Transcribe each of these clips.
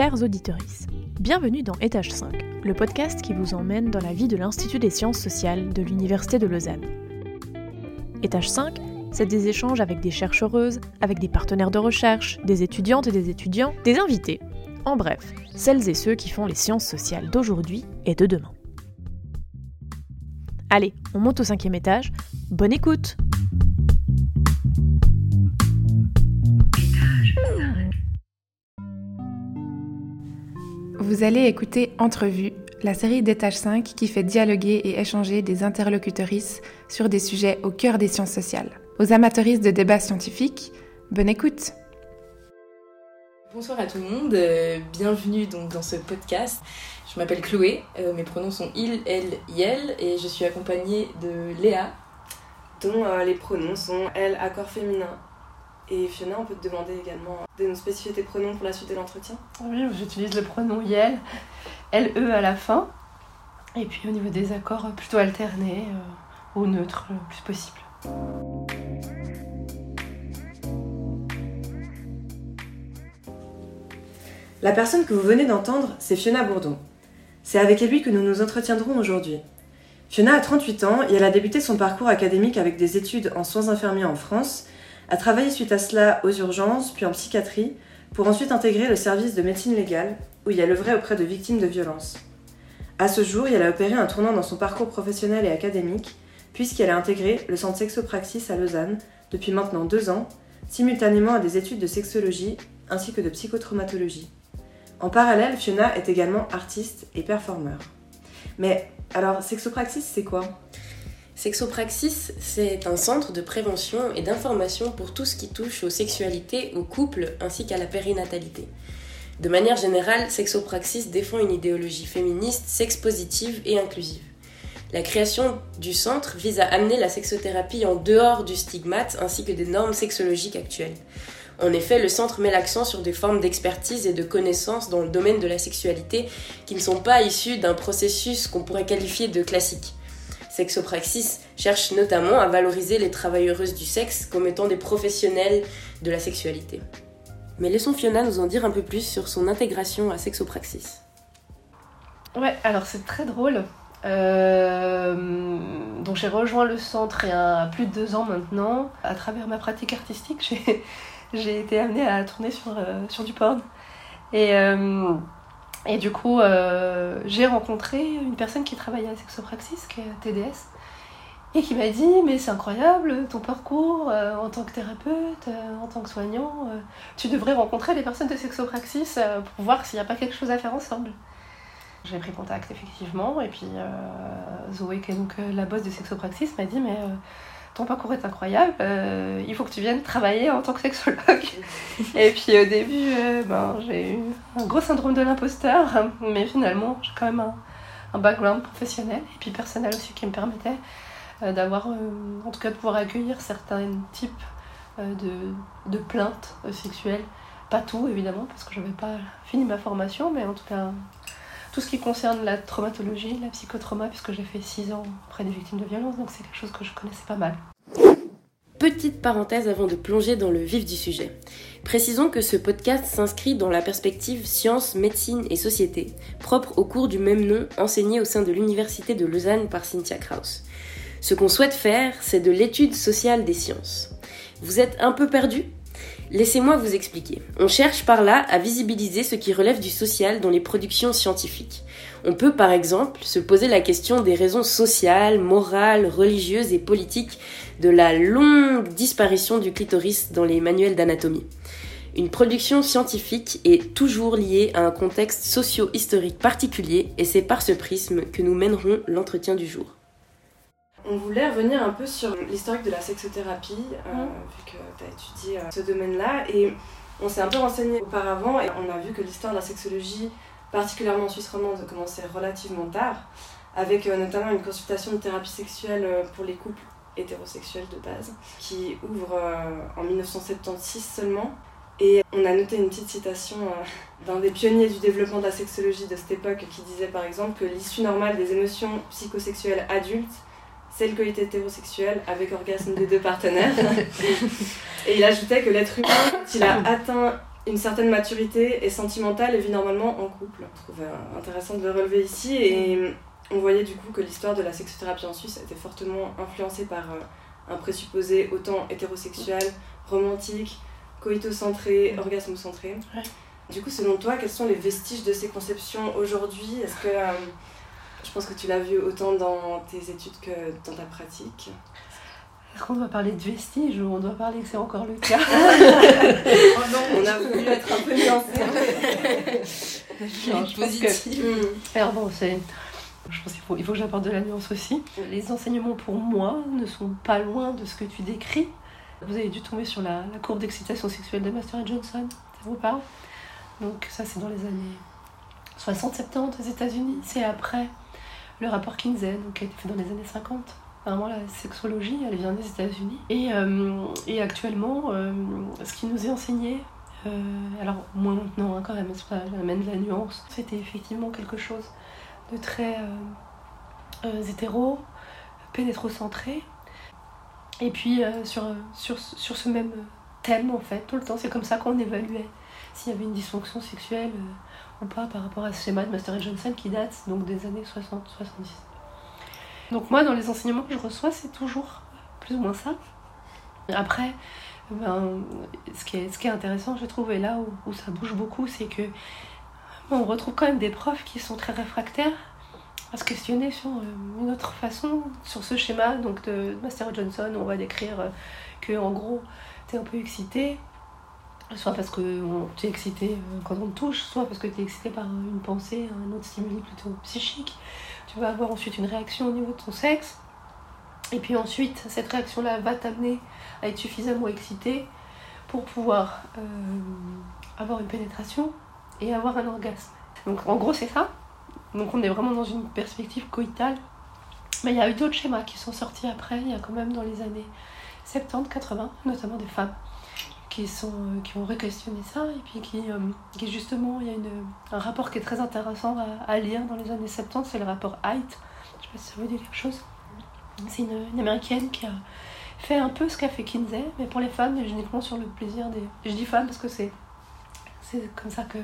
Chers auditeurs, bienvenue dans Étage 5, le podcast qui vous emmène dans la vie de l'Institut des sciences sociales de l'Université de Lausanne. Étage 5, c'est des échanges avec des chercheuses, avec des partenaires de recherche, des étudiantes et des étudiants, des invités. En bref, celles et ceux qui font les sciences sociales d'aujourd'hui et de demain. Allez, on monte au cinquième étage. Bonne écoute Vous allez écouter Entrevue, la série d'étage 5 qui fait dialoguer et échanger des interlocutrices sur des sujets au cœur des sciences sociales. Aux amateuristes de débats scientifiques, bonne écoute Bonsoir à tout le monde, euh, bienvenue donc dans ce podcast. Je m'appelle Chloé, euh, mes pronoms sont il, elle, yel et je suis accompagnée de Léa. Dont euh, les pronoms sont elle, accord féminin. Et Fiona, on peut te demander également de nous spécifier tes pronoms pour la suite de l'entretien Oui, j'utilise le pronom yel, L-E à la fin. Et puis au niveau des accords, plutôt alternés ou neutres le plus possible. La personne que vous venez d'entendre, c'est Fiona Bourdon. C'est avec lui que nous nous entretiendrons aujourd'hui. Fiona a 38 ans et elle a débuté son parcours académique avec des études en soins infirmiers en France, a travaillé suite à cela aux urgences, puis en psychiatrie, pour ensuite intégrer le service de médecine légale, où il a œuvré auprès de victimes de violences. À ce jour, elle a opéré un tournant dans son parcours professionnel et académique, puisqu'elle a intégré le centre Sexopraxis à Lausanne depuis maintenant deux ans, simultanément à des études de sexologie ainsi que de psychotraumatologie. En parallèle, Fiona est également artiste et performeur. Mais alors, Sexopraxis, c'est quoi? Sexopraxis, c'est un centre de prévention et d'information pour tout ce qui touche aux sexualités, aux couples ainsi qu'à la périnatalité. De manière générale, Sexopraxis défend une idéologie féministe, sex-positive et inclusive. La création du centre vise à amener la sexothérapie en dehors du stigmate ainsi que des normes sexologiques actuelles. En effet, le centre met l'accent sur des formes d'expertise et de connaissances dans le domaine de la sexualité qui ne sont pas issues d'un processus qu'on pourrait qualifier de classique. Sexopraxis cherche notamment à valoriser les travailleuses du sexe comme étant des professionnels de la sexualité. Mais laissons Fiona nous en dire un peu plus sur son intégration à Sexopraxis. Ouais, alors c'est très drôle. Euh, donc j'ai rejoint le centre il y a plus de deux ans maintenant. À travers ma pratique artistique, j'ai été amenée à tourner sur, euh, du porn. Et, euh, et du coup, euh, j'ai rencontré une personne qui travaillait à Sexopraxis, qui est TDS, et qui m'a dit Mais c'est incroyable ton parcours en tant que thérapeute, en tant que soignant. tu devrais rencontrer les personnes de Sexopraxis pour voir s'il n'y a pas quelque chose à faire ensemble. J'ai pris contact effectivement, et puis Zoé, qui est donc la boss de Sexopraxis, m'a dit Mais ton parcours est incroyable, euh, il faut que tu viennes travailler en tant que sexologue. et puis au début, euh, ben, j'ai eu un gros syndrome de l'imposteur, mais finalement, j'ai quand même un, background professionnel et puis personnel aussi qui me permettait euh, d'avoir, en tout cas, de pouvoir accueillir certains types de, de, plaintes sexuelles. Pas tout, évidemment, parce que je n'avais pas fini ma formation, mais en tout cas, tout ce qui concerne la traumatologie, la psychotrauma, puisque j'ai fait 6 ans auprès des victimes de violence, donc c'est quelque chose que je connaissais pas mal. Petite parenthèse avant de plonger dans le vif du sujet. Précisons que ce podcast s'inscrit dans la perspective sciences, médecine et société, propre au cours du même nom enseigné au sein de l'Université de Lausanne par Cynthia Kraus. Ce qu'on souhaite faire, c'est de l'étude sociale des sciences. Vous êtes un peu perdu? Laissez-moi vous expliquer. On cherche par là à visibiliser ce qui relève du social dans les productions scientifiques. On peut par exemple se poser la question des raisons sociales, morales, religieuses et politiques de la longue disparition du clitoris dans les manuels d'anatomie. Une production scientifique est toujours liée à un contexte socio-historique particulier et c'est par ce prisme que nous mènerons l'entretien du jour. On voulait revenir un peu sur l'historique de la sexothérapie, euh, Mmh. vu que tu as étudié euh, ce domaine-là. Et on s'est un peu renseigné auparavant et on a vu que l'histoire de la sexologie, particulièrement en Suisse romande, commençait relativement tard, avec euh, notamment une consultation de thérapie sexuelle pour les couples hétérosexuels de base, qui ouvre en 1976 seulement. Et on a noté une petite citation d'un des pionniers du développement de la sexologie de cette époque qui disait par exemple que l'issue normale des émotions psychosexuelles adultes c'est le coït hétérosexuel avec orgasme des deux partenaires. et il ajoutait que l'être humain, quand il a atteint une certaine maturité et sentimentale et vit normalement en couple. Je trouve euh, intéressant de le relever ici et on voyait du coup que l'histoire de la sexothérapie en Suisse été fortement influencée par un présupposé autant hétérosexuel, romantique, coïto-centré, orgasme-centré. Du coup, selon toi, quels sont les vestiges de ces conceptions aujourd'hui? Est-ce que je pense que tu l'as vu autant dans tes études que dans ta pratique est-ce qu'on doit parler de vestiges ou on doit parler que c'est encore le cas oh non, on a voulu être un peu nuancé. je positive. Que... Alors bon, c'est... Je pense qu'il faut, il faut que j'apporte de la nuance aussi. Les enseignements pour moi ne sont pas loin de ce que tu décris. Vous avez dû tomber sur la, la courbe d'excitation sexuelle de Master et Johnson, ça vous parle? Donc ça c'est dans les années 60-70 aux États-Unis. C'est après le rapport Kinsey, donc, qui a été fait dans les années 50. Vraiment, la sexologie, elle vient des États-Unis. Et, euh, et actuellement, euh, ce qui nous est enseigné, euh, alors moins maintenant hein, quand même, ça amène de la nuance, c'était effectivement quelque chose de très hétéro, pénétrocentré. Et puis sur, sur, sur ce même thème, en fait, tout le temps, c'est comme ça qu'on évaluait s'il y avait une dysfonction sexuelle pas par rapport à ce schéma de Master Johnson qui date donc des années 60-70. Donc moi, dans les enseignements que je reçois, c'est toujours plus ou moins ça. Après, ben, ce, qui est, intéressant, je trouve, et là où, ça bouge beaucoup, c'est que on retrouve quand même des profs qui sont très réfractaires à se questionner sur euh, une autre façon, sur ce schéma donc de Master Johnson, on va décrire euh, que en gros, tu es un peu excité, soit parce que tu es excité euh, quand on te touche, soit parce que tu es excité par une pensée, un autre stimuli plutôt psychique. Tu vas avoir ensuite une réaction au niveau de ton sexe. Et puis ensuite, cette réaction-là va t'amener à être suffisamment excité pour pouvoir euh, avoir une pénétration et avoir un orgasme. Donc en gros, c'est ça. Donc on est vraiment dans une perspective coïtale. Mais il y a eu d'autres schémas qui sont sortis après, il y a quand même dans les années 70-80, notamment des femmes qui, sont, euh, qui ont re-questionné ça et puis qui, euh, qui justement, il y a un rapport qui est très intéressant à, lire dans les années 70, c'est le rapport Height. Je sais pas si ça vous dit quelque chose. C'est une, américaine qui a fait un peu ce qu'a fait Kinsey, mais pour les femmes, uniquement sur le plaisir des. Je dis femmes parce que c'est c'est comme ça que.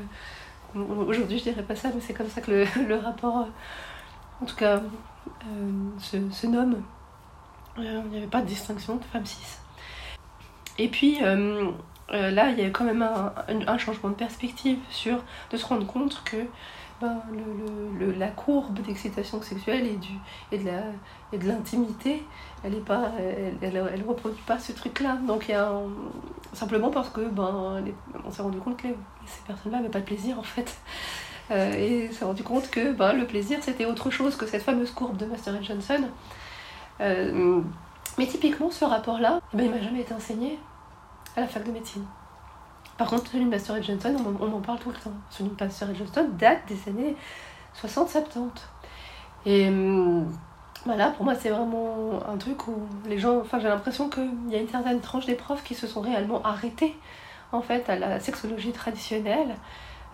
Aujourd'hui, je dirais pas ça, mais c'est comme ça que le, rapport, euh, en tout cas, se, se, nomme. Il n'y avait pas de distinction de femmes cis. Et puis euh, euh, là, il y a quand même un, un, changement de perspective sur de se rendre compte que ben, le, la courbe d'excitation sexuelle et, du, et de, la, et de l'intimité, elle est pas, elle, elle, reproduit pas ce truc-là. Donc il y a simplement parce que ben, on s'est rendu compte que ces personnes-là n'avaient pas de plaisir en fait. Euh, et s'est rendu compte que ben, le plaisir c'était autre chose que cette fameuse courbe de Master Johnson. Euh, mais typiquement, ce rapport-là, eh ben, il m'a jamais été enseigné à la fac de médecine. Par contre, celui de Master Johnson, on, en parle tout le temps. Celui de Master Johnson date des années 60-70. Et hum, voilà, pour moi, c'est vraiment un truc où les gens. Enfin, j'ai l'impression qu'il y a une certaine tranche des profs qui se sont réellement arrêtés, en fait, à la sexologie traditionnelle,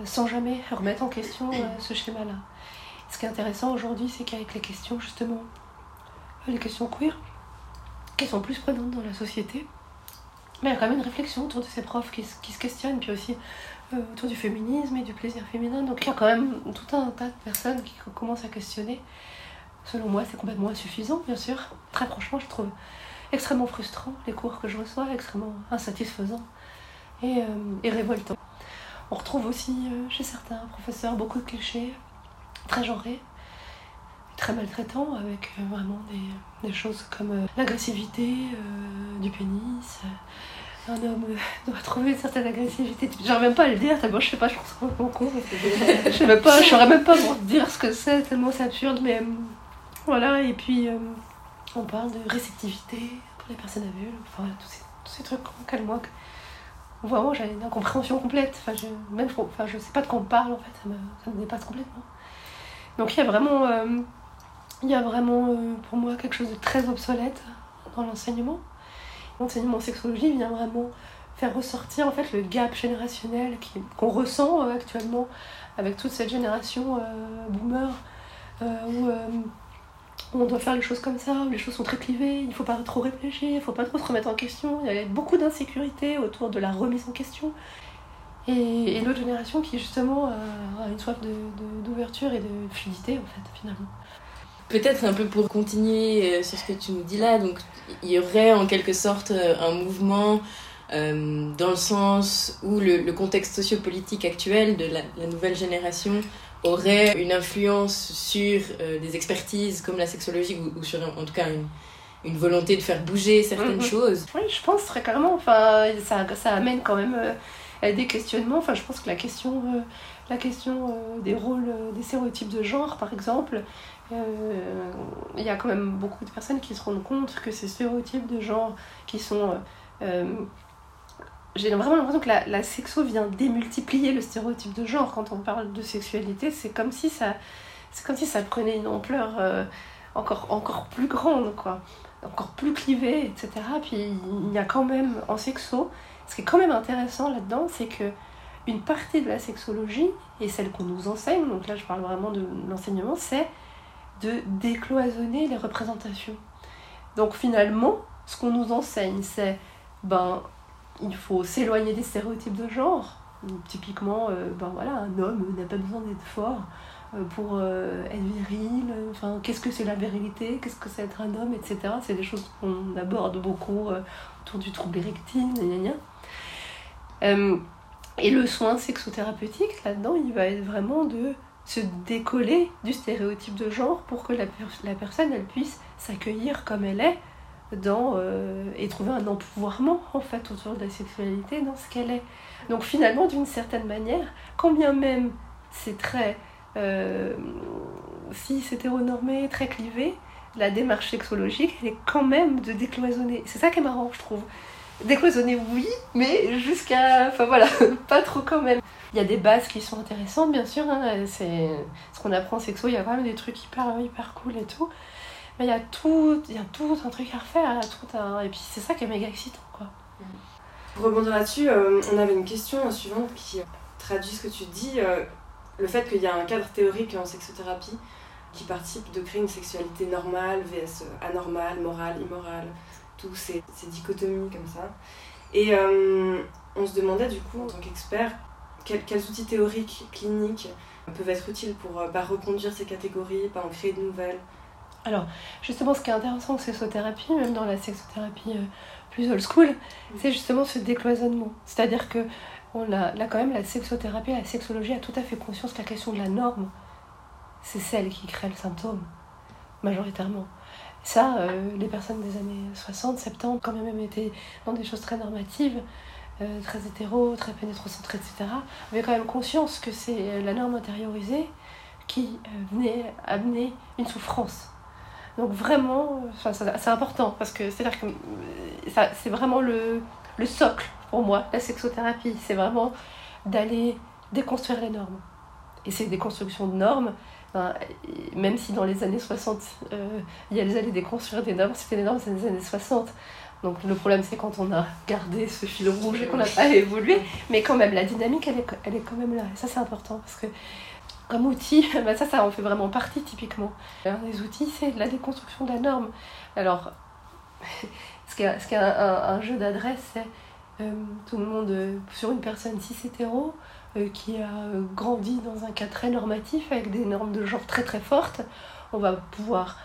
sans jamais remettre en question euh, ce schéma-là. Ce qui est intéressant aujourd'hui, c'est qu'avec les questions, justement, les questions queer, sont plus prenantes dans la société. Mais il y a quand même une réflexion autour de ces profs qui, se questionnent, puis aussi euh, autour du féminisme et du plaisir féminin. Donc il y a quand même tout un tas de personnes qui commencent à questionner. Selon moi, c'est complètement insuffisant, bien sûr. Très franchement, je trouve extrêmement frustrant les cours que je reçois, extrêmement insatisfaisant et, euh, et révoltant. On retrouve aussi euh, chez certains professeurs beaucoup de clichés, très genrés, très maltraitant avec euh, vraiment des, choses comme euh, l'agressivité euh, du pénis. Un homme doit trouver une certaine agressivité. J'arrive même pas à le dire, tellement je sais pas, je trouve ça con. je sais même pas, je même pas dire ce que c'est, tellement c'est absurde, mais voilà. Et puis on parle de réceptivité pour les personnes à vue, enfin tous ces, trucs auxquels moi, vraiment j'ai une incompréhension complète. Enfin, je, même, enfin, je sais pas de quoi on parle en fait, ça me dépasse complètement. Donc il y a vraiment il y a vraiment euh, pour moi quelque chose de très obsolète dans l'enseignement. L'enseignement en sexologie vient vraiment faire ressortir en fait le gap générationnel qu'on ressent euh, actuellement avec toute cette génération euh, boomer où on doit faire les choses comme ça, où les choses sont très clivées, il ne faut pas trop réfléchir, il ne faut pas trop se remettre en question, il y a beaucoup d'insécurité autour de la remise en question. et, l'autre génération qui justement a une soif d'ouverture de, et de fluidité en fait finalement. Peut-être un peu pour continuer euh, sur ce que tu nous dis là, donc il y aurait en quelque sorte euh, un mouvement euh, dans le sens où le, contexte sociopolitique actuel de la, nouvelle génération aurait une influence sur des expertises comme la sexologie ou, sur en tout cas une, une volonté de faire bouger certaines mhm. choses. Oui, je pense très clairement. Enfin, ça, ça amène quand même des questionnements. Enfin, je pense que la question, euh, la question euh, des rôles, des stéréotypes de genre, par exemple, il y a quand même beaucoup de personnes qui se rendent compte que ces stéréotypes de genre qui sont j'ai vraiment l'impression que la, sexo vient démultiplier le stéréotype de genre quand on parle de sexualité. C'est comme si ça, comme si ça prenait une ampleur encore, encore plus grande, quoi, encore plus clivée, etc. Puis il y a quand même en sexo ce qui est quand même intéressant là-dedans, c'est que une partie de la sexologie, et celle qu'on nous enseigne, donc là je parle vraiment de l'enseignement, c'est de décloisonner les représentations. Donc finalement, ce qu'on nous enseigne, c'est ben il faut s'éloigner des stéréotypes de genre. Typiquement, euh, ben voilà, un homme n'a pas besoin d'être fort euh, pour euh, être viril. Enfin, qu'est-ce que c'est la virilité Qu'est-ce que c'est être un homme, etc. C'est des choses qu'on aborde beaucoup autour du trouble érectile, et le soin sexothérapeutique, là-dedans, il va être vraiment de se décoller du stéréotype de genre pour que la, personne puisse s'accueillir comme elle est dans, euh, et trouver un empouvoirment en fait autour de la sexualité dans ce qu'elle est. Donc finalement, d'une certaine manière, quand bien même c'est très euh, si c'est hétéronormé, très clivé, la démarche sexologique, elle est quand même de décloisonner. C'est ça qui est marrant, je trouve. Décloisonner, oui, mais jusqu'à. Enfin voilà, pas trop quand même. Il y a des bases qui sont intéressantes, bien sûr. Hein, c'est ce qu'on apprend en sexo, il y a vraiment des trucs hyper, hyper cool et tout. Mais il y a tout, il y a tout un truc à refaire, tout et puis c'est ça qui est méga excitant, quoi. Pour rebondir là-dessus, euh, on avait une question suivante qui traduit ce que tu dis. Euh, le fait qu'il y a un cadre théorique en sexothérapie qui participe de créer une sexualité normale, vs anormale, morale, immorale, tous ces, dichotomies comme ça. Et euh, on se demandait du coup, en tant qu'expert, quels, outils théoriques, cliniques peuvent être utiles pour euh, bah, reconduire ces catégories, pas en créer de nouvelles? Alors, justement, ce qui est intéressant en sexothérapie, même dans la sexothérapie euh, plus old school, c'est justement ce décloisonnement. C'est-à-dire que on a, là, quand même, la sexothérapie, la sexologie a tout à fait conscience que la question de la norme, c'est celle qui crée le symptôme, majoritairement. Ça, euh, les personnes des années 60, 70, quand même été dans des choses très normatives, euh, très hétéro, très pénétrocentrées, etc., avaient quand même conscience que c'est la norme intériorisée qui euh, venait amener une souffrance. Donc vraiment, c'est important, parce que c'est-à-dire que c'est vraiment le, le socle pour moi, la sexothérapie. C'est vraiment d'aller déconstruire les normes. Et ces déconstructions de normes, même si dans les années 60, euh, il y a les années déconstruire des normes, c'était les normes des années 60. Donc le problème c'est quand on a gardé ce fil rouge et qu'on n'a pas évolué, mais quand même la dynamique elle est, elle est quand même là. Et ça c'est important parce que comme outil, bah, ça ça en fait vraiment partie typiquement. Un des outils c'est la déconstruction de la norme. Alors ce qui est, ce qui est un, jeu d'adresse c'est euh, tout le monde euh, sur une personne cis hétéro euh, qui a grandi dans un cas très normatif avec des normes de genre très très fortes, on va pouvoir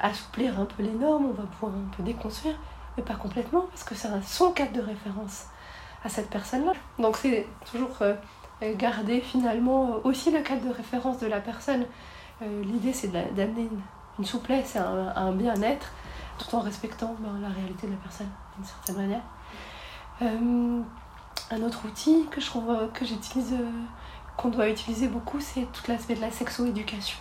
assouplir un peu les normes, on va pouvoir un peu déconstruire, mais pas complètement, parce que c'est son cadre de référence à cette personne-là. Donc c'est toujours garder finalement aussi le cadre de référence de la personne. L'idée c'est d'amener une, souplesse et un, bien-être tout en respectant ben, la réalité de la personne d'une certaine manière. Un autre outil que je trouve euh, que j'utilise, euh, qu'on doit utiliser beaucoup, c'est tout l'aspect de la sexo-éducation.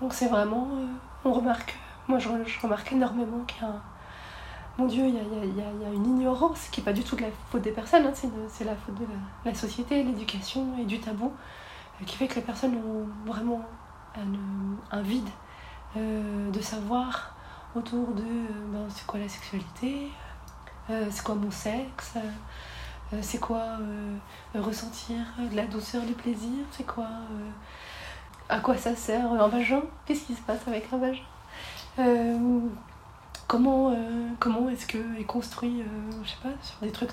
Donc c'est vraiment, euh, on remarque, moi je, remarque énormément qu'il y a un, mon Dieu, il y a, une ignorance qui n'est pas du tout de la faute des personnes, hein, c'est la faute de la, société, l'éducation et du tabou, qui fait que les personnes ont vraiment un, un vide de savoir autour de ben, c'est quoi la sexualité, c'est quoi mon sexe, euh, c'est quoi euh, ressentir de la douceur, du plaisir, c'est quoi euh, à quoi ça sert un vagin, qu'est-ce qui se passe avec un vagin. Comment, euh, comment est-ce que est construit, euh, je sais pas, sur des trucs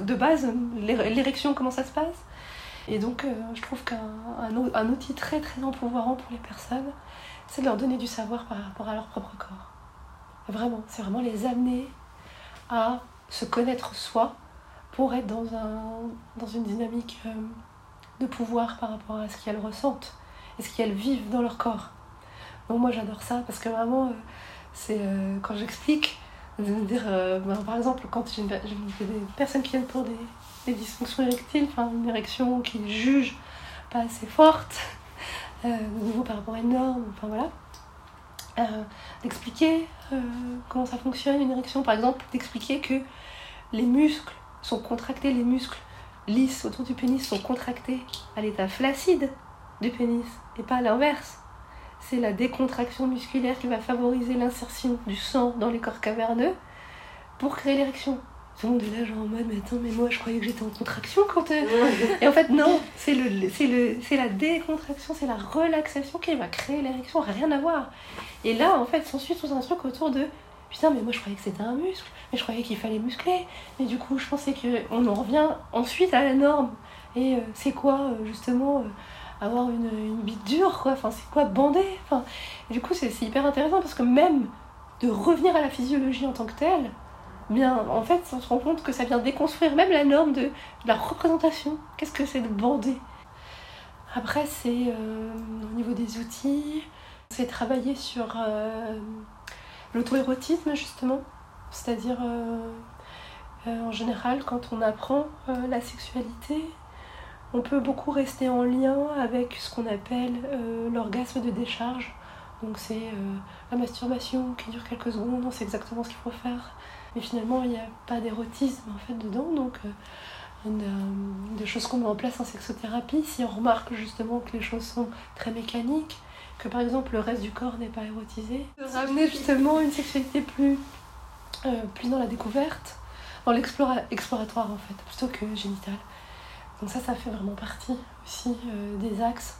de base, l'érection, comment ça se passe. Et donc, euh, je trouve qu'un un, outil très très empouvoirant pour les personnes, c'est de leur donner du savoir par rapport à leur propre corps. Vraiment, c'est vraiment les amener à se connaître soi pour être dans, dans une dynamique de pouvoir par rapport à ce qu'elles ressentent et ce qu'elles vivent dans leur corps. Donc moi j'adore ça parce que vraiment c'est euh, quand j'explique, dire, euh, ben, par exemple, quand j'ai des personnes qui viennent pour des, des dysfonctions érectiles, une érection qu'ils jugent pas assez forte, euh, de nouveau par rapport à une norme, enfin voilà, d'expliquer comment ça fonctionne une érection, par exemple, d'expliquer que les muscles sont contractés, les muscles lisses autour du pénis sont contractés à l'état flaccide du pénis et pas à l'inverse c'est la décontraction musculaire qui va favoriser l'insertion du sang dans les corps caverneux pour créer l'érection. Tout le monde est là genre en mode mais attends mais moi je croyais que j'étais en contraction quand euh, et en fait non c'est le c'est le c'est la décontraction c'est la relaxation qui va créer l'érection rien à voir. Et là en fait s'ensuit tout un truc autour de putain mais moi je croyais que c'était un muscle mais je croyais qu'il fallait muscler mais du coup je pensais que on en revient ensuite à la norme. Et euh, c'est quoi euh, justement avoir une, une bite dure, quoi. Enfin, c'est quoi bander enfin, Du coup, c'est hyper intéressant parce que même de revenir à la physiologie en tant que telle, bien, en fait, on se rend compte que ça vient déconstruire même la norme de, la représentation. Qu'est-ce que c'est de bander? Après, c'est euh, au niveau des outils, c'est travailler sur euh, l'auto-érotisme, justement. C'est-à-dire, euh, en général, quand on apprend la sexualité, on peut beaucoup rester en lien avec ce qu'on appelle euh, l'orgasme de décharge. Donc c'est euh, la masturbation qui dure quelques secondes, on sait exactement ce qu'il faut faire. Mais finalement, il n'y a pas d'érotisme en fait dedans. Donc euh, des choses qu'on met en place en sexothérapie, si on remarque justement que les choses sont très mécaniques, que par exemple le reste du corps n'est pas érotisé, ramener justement une sexualité plus, plus dans la découverte, dans l'exploratoire en fait, plutôt que génitale. Donc ça, ça fait vraiment partie aussi euh, des axes.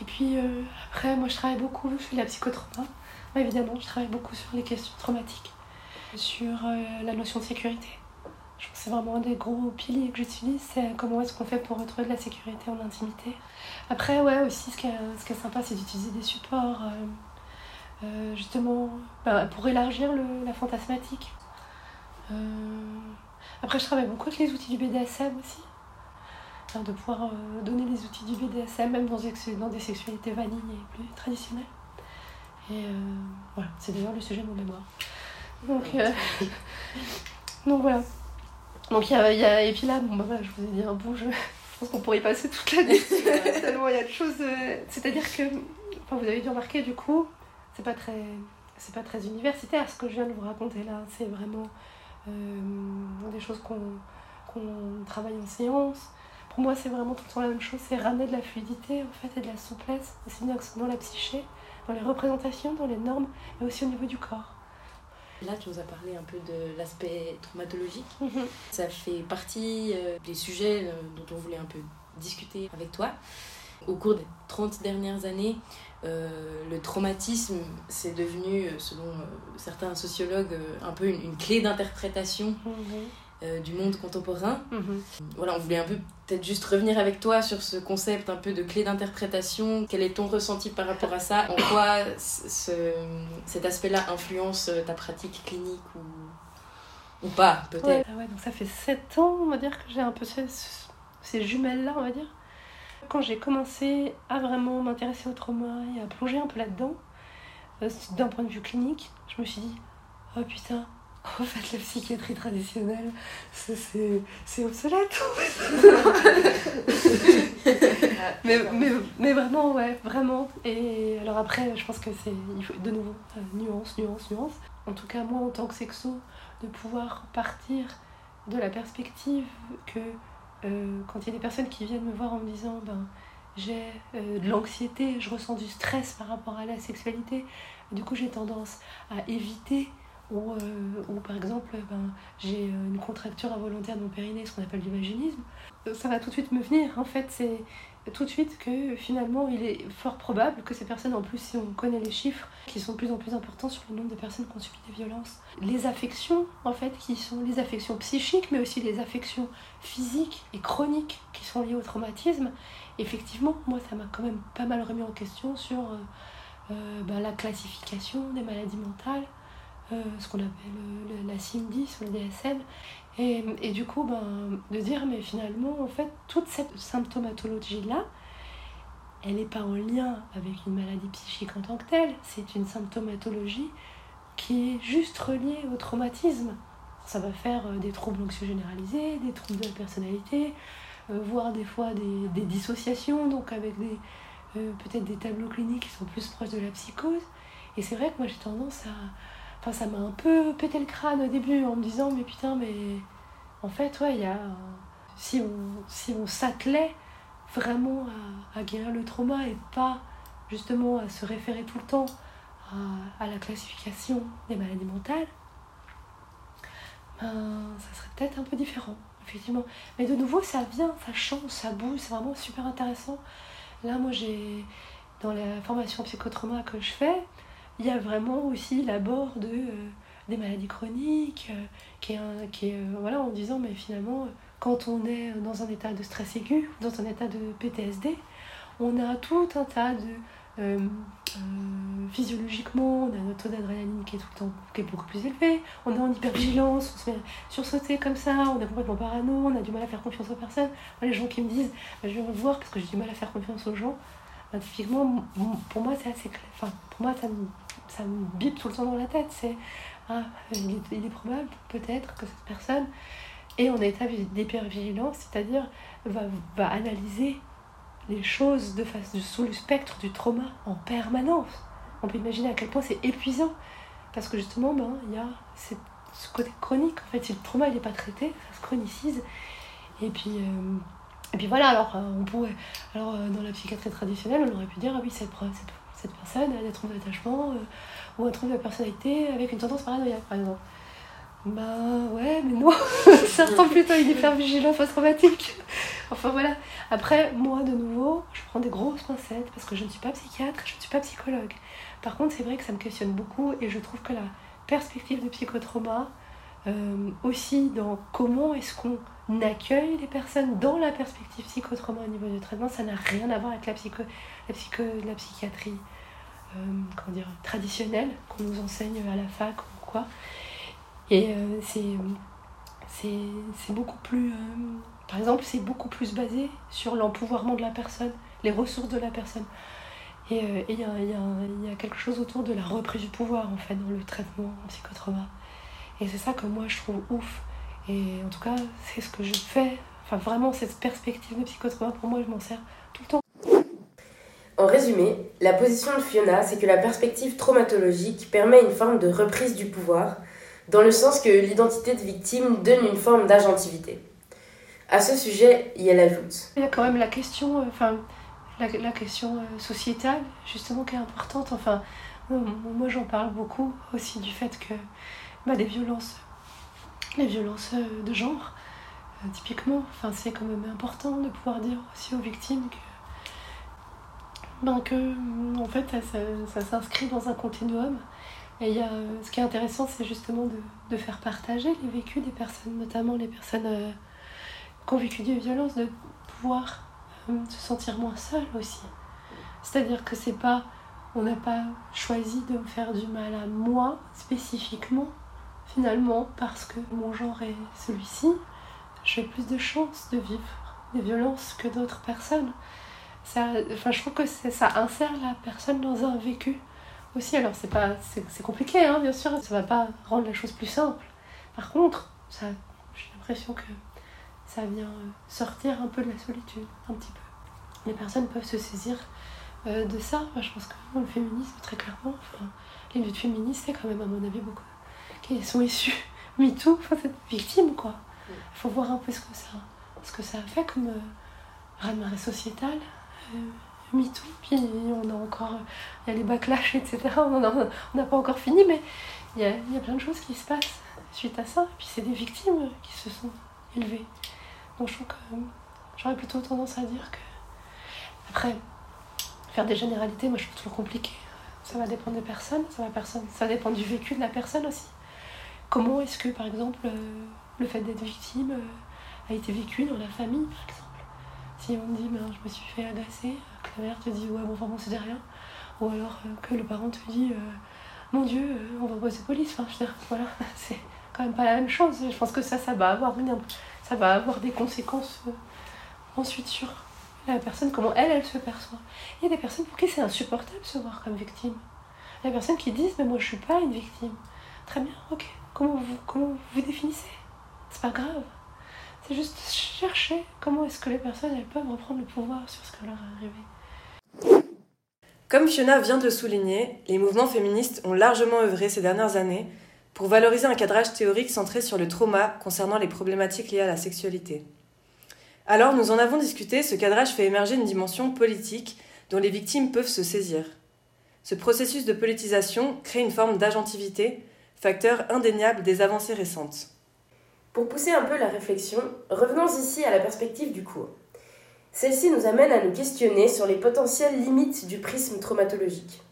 Et puis euh, après, moi je travaille beaucoup, je fais la psychotrauma. évidemment, je travaille beaucoup sur les questions traumatiques, sur euh, la notion de sécurité. Je pense que c'est vraiment un des gros piliers que j'utilise, c'est comment est-ce qu'on fait pour retrouver de la sécurité en intimité. Après, ouais, aussi, ce qui est, ce qui est sympa, c'est d'utiliser des supports, justement, bah, pour élargir le, la fantasmatique. Après, je travaille beaucoup avec les outils du BDSM aussi de pouvoir euh, donner les outils du BDSM, même dans des, dans des sexualités vanilles et plus traditionnelles. Et euh, voilà, c'est d'ailleurs le sujet de mon mémoire. Donc, euh, donc voilà. Donc il y a, y a, et puis là, bon, bah, voilà, je vous ai dit un bout, je, pense qu'on pourrait y passer toute l'année, tellement il y a de choses. C'est-à-dire que, enfin, vous avez dû remarquer du coup, c'est pas très, c'est pas très universitaire ce que je viens de vous raconter là. C'est vraiment des choses qu'on travaille en séance, moi, c'est vraiment tout le temps la même chose, c'est ramener de la fluidité en fait et de la souplesse, aussi bien dans la psyché, dans les représentations, dans les normes, et aussi au niveau du corps. Là, tu nous as parlé un peu de l'aspect traumatologique. Mhm. Ça fait partie euh, des sujets euh, dont on voulait un peu discuter avec toi. Au cours des 30 dernières années, euh, le traumatisme, c'est devenu, selon certains sociologues, un peu une, clé d'interprétation. Mhm. Euh, du monde contemporain. Mhm. Voilà, on voulait un peu peut-être juste revenir avec toi sur ce concept un peu de clé d'interprétation. Quel est ton ressenti par rapport à ça? En quoi cet aspect-là influence ta pratique clinique ou, ou pas, peut-être? Ouais, ah ouais, donc ça fait 7 ans, on va dire, que j'ai un peu ces, ces jumelles-là, on va dire. Quand j'ai commencé à vraiment m'intéresser au trauma et à plonger un peu là-dedans, euh, d'un point de vue clinique, je me suis dit, oh putain, en fait, la psychiatrie traditionnelle, c'est obsolète. mais, mais, mais, vraiment, ouais, vraiment. Et alors après, je pense que c'est, il faut de nouveau, euh, nuance, nuance, nuance. En tout cas, moi, en tant que sexo, de pouvoir partir de la perspective que euh, quand il y a des personnes qui viennent me voir en me disant, ben, j'ai euh, de l'anxiété, je ressens du stress par rapport à la sexualité, du coup, j'ai tendance à éviter euh, ou par exemple, ben, j'ai une contracture involontaire de mon périnée, ce qu'on appelle du vaginisme, ça va tout de suite me venir. En fait, c'est tout de suite que finalement il est fort probable que ces personnes, en plus si on connaît les chiffres, qui sont de plus en plus importants sur le nombre de personnes qui ont subi des violences, les affections en fait, qui sont les affections psychiques, mais aussi les affections physiques et chroniques qui sont liées au traumatisme, effectivement, moi ça m'a quand même pas mal remis en question sur euh, euh, ben, la classification des maladies mentales, euh, ce qu'on appelle la CIM-10 ou le DSM, et, et, du coup, ben, de dire, mais finalement, en fait, toute cette symptomatologie-là, elle n'est pas en lien avec une maladie psychique en tant que telle, c'est une symptomatologie qui est juste reliée au traumatisme. Ça va faire euh, des troubles anxieux généralisés, des troubles de la personnalité, euh, voire des fois des, des, dissociations, donc avec des, euh, peut-être des tableaux cliniques qui sont plus proches de la psychose. Et c'est vrai que moi j'ai tendance à, Enfin, ça m'a un peu pété le crâne au début en me disant, mais putain, mais en fait, ouais, il y a. Si on, si s'attelait vraiment à, guérir le trauma et pas justement à se référer tout le temps à, à la classification des maladies mentales, ben, ça serait peut-être un peu différent, effectivement. Mais de nouveau, ça vient, ça change, ça bouge, c'est vraiment super intéressant. Là, moi, j'ai. Dans la formation psychotrauma que je fais, il y a vraiment aussi l'abord de, euh, des maladies chroniques, euh, qui est, qui est euh, voilà, en disant, mais finalement, quand on est dans un état de stress aigu, dans un état de PTSD, on a tout un tas de... Physiologiquement, on a notre taux d'adrénaline qui est tout le temps qui est beaucoup plus élevé, on est en hypervigilance, on se fait sursauter comme ça, on est complètement parano, on a du mal à faire confiance aux personnes. Les gens qui me disent, bah, je vais voir parce que j'ai du mal à faire confiance aux gens, bah, typiquement, pour moi, c'est assez clair. Enfin, pour moi, ça ça me bip tout le temps dans la tête. C'est ah, il est, probable peut-être que cette personne est en état d'hypervigilance, c'est-à-dire va, va analyser les choses de face sous le spectre du trauma en permanence. On peut imaginer à quel point c'est épuisant parce que justement ben, il y a ce côté chronique en fait si le trauma n'est pas traité ça se chronicise et puis euh, et puis voilà alors on pourrait alors dans la psychiatrie traditionnelle on aurait pu dire ah oui cette, cette cette personne a des troubles d'attachement euh, ou un trouble de personnalité avec une tendance paranoïaque, par exemple. Bah ouais, mais non, ça ressemble plutôt à une hypervigilance post-traumatique. Enfin voilà. Après, moi, de nouveau, je prends des grosses pincettes parce que je ne suis pas psychiatre, je ne suis pas psychologue. Par contre, c'est vrai que ça me questionne beaucoup et je trouve que la perspective de psychotrauma, euh, aussi dans comment est-ce qu'on accueille les personnes dans la perspective psychotrauma au niveau du traitement, ça n'a rien à voir avec la, psycho, la, psychiatrie euh, comment dire, traditionnelle qu'on nous enseigne à la fac ou quoi. Et euh, c'est, beaucoup plus... Euh, par exemple, c'est beaucoup plus basé sur l'empouvoirment de la personne, les ressources de la personne. Et il y, a, y, y a quelque chose autour de la reprise du pouvoir, en fait, dans le traitement en psychotrauma. Et c'est ça que moi, je trouve ouf et en tout cas, c'est ce que je fais. Enfin, vraiment, cette perspective de psychotrauma, pour moi, je m'en sers tout le temps. En résumé, la position de Fiona, c'est que la perspective traumatologique permet une forme de reprise du pouvoir, dans le sens que l'identité de victime donne une forme d'agentivité. À ce sujet, il y a l'ajoute. Il y a quand même la question, euh, enfin, la, la, question euh, sociétale, justement, qui est importante. Enfin, moi, j'en parle beaucoup aussi du fait que bah, des violences les violences euh, de genre, euh, typiquement. Enfin, c'est quand même important de pouvoir dire aussi aux victimes que, ben, que en fait, ça, s'inscrit dans un continuum. Et y a, ce qui est intéressant, c'est justement de, faire partager les vécus des personnes, notamment les personnes euh, qui ont vécu des violences, de pouvoir euh, se sentir moins seul aussi. C'est-à-dire que c'est pas, on n'a pas choisi de me faire du mal à moi spécifiquement, finalement, parce que mon genre est celui-ci, j'ai plus de chances de vivre des violences que d'autres personnes. Ça, enfin, je trouve que ça insère la personne dans un vécu aussi. Alors, c'est pas c'est compliqué, hein, bien sûr, ça va pas rendre la chose plus simple. Par contre, j'ai l'impression que ça vient sortir un peu de la solitude, un petit peu. Les personnes peuvent se saisir euh, de ça. Je pense que le féminisme, très clairement, enfin, les luttes féministes, c'est quand même, à mon avis, beaucoup qui sont issus MeToo, enfin cette victime quoi. Il faut voir un peu ce que ça, ce que ça a fait comme euh, raz-de-marée sociétal. Euh, MeToo, puis on a encore, il y a les backlash, etc. On n'a pas encore fini, mais il y a, y a, plein de choses qui se passent suite à ça. Puis c'est des victimes qui se sont élevées. Donc je trouve que j'aurais plutôt tendance à dire que Après, faire des généralités, moi je trouve toujours compliqué. Ça va dépendre des personnes, ça va, personne, ça dépend du vécu de la personne aussi. Comment est-ce que, par exemple, euh, le fait d'être victime euh, a été vécu dans la famille, par exemple? Si on me dit, ben, je me suis fait agresser, que la mère te dit, ouais, bon, enfin bon, c'était rien. Ou alors euh, que le parent te dit, mon Dieu, on va poser police. Je voilà, c'est quand même pas la même chose. Je pense que ça, ça va avoir, ça va avoir des conséquences ensuite sur la personne, comment elle, elle se perçoit. Il y a des personnes pour qui c'est insupportable de se voir comme victime. Il y a des personnes qui disent, mais moi je suis pas une victime. Très bien, ok. Comment vous, vous définissez? C'est pas grave. C'est juste chercher comment est-ce que les personnes peuvent reprendre le pouvoir sur ce qui leur est arrivé. Comme Fiona vient de souligner, les mouvements féministes ont largement œuvré ces dernières années pour valoriser un cadrage théorique centré sur le trauma concernant les problématiques liées à la sexualité. Alors nous en avons discuté, ce cadrage fait émerger une dimension politique dont les victimes peuvent se saisir. Ce processus de politisation crée une forme d'agentivité facteur indéniable des avancées récentes. Pour pousser un peu la réflexion, revenons ici à la perspective du cours. Celle-ci nous amène à nous questionner sur les potentielles limites du prisme traumatologique.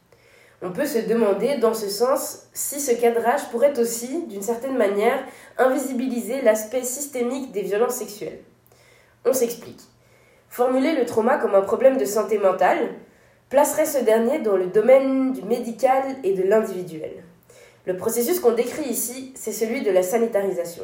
On peut se demander, dans ce sens, si ce cadrage pourrait aussi, d'une certaine manière, invisibiliser l'aspect systémique des violences sexuelles. On s'explique. Formuler le trauma comme un problème de santé mentale placerait ce dernier dans le domaine du médical et de l'individuel. Le processus qu'on décrit ici, c'est celui de la sanitarisation.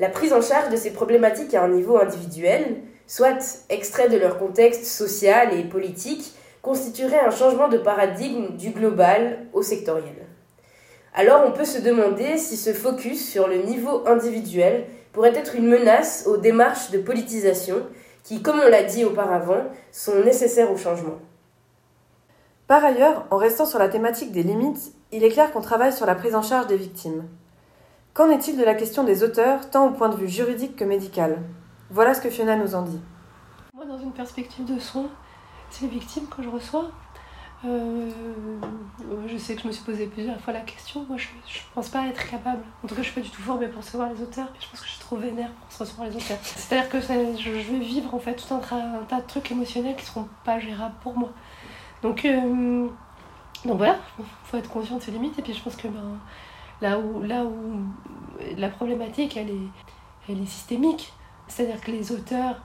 La prise en charge de ces problématiques à un niveau individuel, soit extrait de leur contexte social et politique, constituerait un changement de paradigme du global au sectoriel. Alors on peut se demander si ce focus sur le niveau individuel pourrait être une menace aux démarches de politisation qui, comme on l'a dit auparavant, sont nécessaires au changement. Par ailleurs, en restant sur la thématique des limites, il est clair qu'on travaille sur la prise en charge des victimes. Qu'en est-il de la question des auteurs, tant au point de vue juridique que médical? Voilà ce que Fiona nous en dit. Moi, dans une perspective de soins, c'est les victimes que je reçois. Euh, je sais que je me suis posé plusieurs fois la question. Moi, je, ne pense pas être capable. En tout cas, je suis pas du tout formée pour recevoir les auteurs. Je pense que je suis trop vénère pour recevoir les auteurs. C'est-à-dire que je, vais vivre en fait tout un, un, tas de trucs émotionnels qui seront pas gérables pour moi. Donc, euh, donc voilà, il faut être conscient de ses limites. Et puis je pense que ben, là, où, là où la problématique, elle est, elle est systémique. C'est-à-dire que les auteurs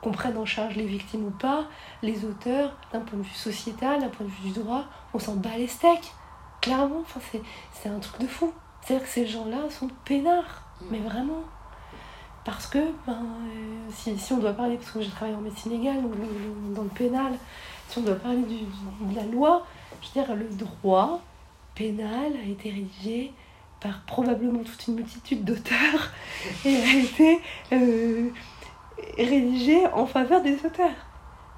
qu'on prenne en charge les victimes ou pas, les auteurs, d'un point de vue sociétal, d'un point de vue du droit, on s'en bat les steaks. Clairement, enfin, c'est un truc de fou. C'est-à-dire que ces gens-là sont peinards, mm. mais vraiment. Parce que, ben, euh, si, si, on doit parler, parce que j'ai travaillé en médecine légale, dans le pénal, si on doit parler du, de la loi, je veux dire, le droit pénal a été rédigé par probablement toute une multitude d'auteurs et a été euh, rédigé en faveur des auteurs.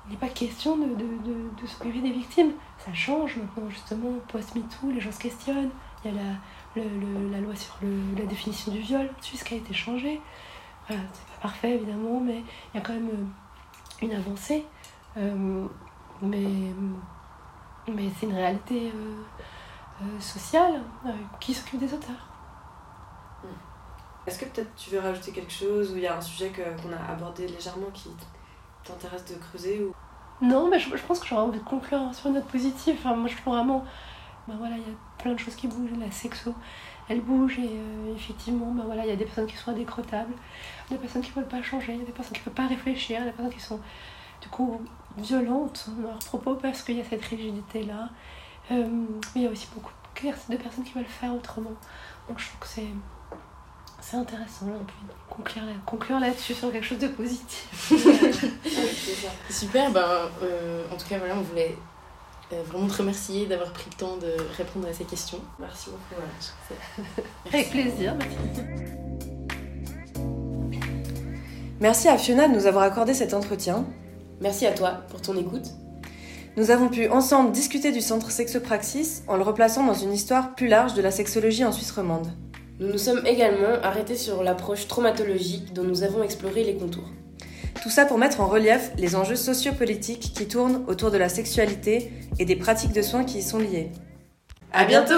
Il n'est pas question de, de, de, s'occuper des victimes. Ça change maintenant, justement, post-MeToo, les gens se questionnent. Il y a la, le, la loi sur la définition du viol, ce qui a été changé. Voilà, c'est pas parfait évidemment, mais il y a quand même euh, une avancée. Euh, mais, mais c'est une réalité euh, euh, sociale euh, qui s'occupe des auteurs. Hmm. Est-ce que peut-être tu veux rajouter quelque chose ou il y a un sujet qu'on a abordé légèrement qui t'intéresse de creuser ou... Non, mais je, je pense que j'aurais envie de conclure sur une note positive. Enfin, moi, je trouve vraiment. Ben voilà, il y a plein de choses qui bougent. La sexo, elle bouge et effectivement, ben voilà, il y a des personnes qui sont indécrottables, des personnes qui ne veulent pas changer, des personnes qui ne peuvent pas réfléchir, des personnes qui sont du coup violente dans leur propos parce qu'il y a cette rigidité-là. Euh, mais il y a aussi beaucoup de personnes qui veulent faire autrement. Donc je trouve que c'est c'est intéressant. on peut conclure, là, conclure là-dessus sur quelque chose de positif. Super, ben, euh, en tout cas, voilà, on voulait euh, vraiment te remercier d'avoir pris le temps de répondre à ces questions. Merci beaucoup. Avec plaisir. Merci à Fiona de nous avoir accordé cet entretien. Merci à toi pour ton écoute. Nous avons pu ensemble discuter du centre Sexopraxis en le replaçant dans une histoire plus large de la sexologie en Suisse romande. Nous nous sommes également arrêtés sur l'approche traumatologique dont nous avons exploré les contours. Tout ça pour mettre en relief les enjeux sociopolitiques qui tournent autour de la sexualité et des pratiques de soins qui y sont liées. À bientôt!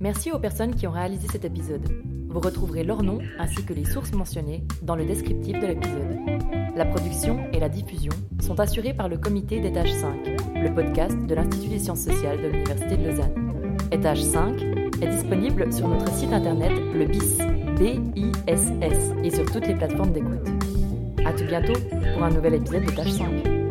Merci aux personnes qui ont réalisé cet épisode. Vous retrouverez leur nom ainsi que les sources mentionnées dans le descriptif de l'épisode. La production et la diffusion sont assurées par le comité d'Étage 5, le podcast de l'Institut des sciences sociales de l'Université de Lausanne. Étage 5 est disponible sur notre site internet le BIS, B-I-S-S, et sur toutes les plateformes d'écoute. A tout bientôt pour un nouvel épisode d'Étage 5.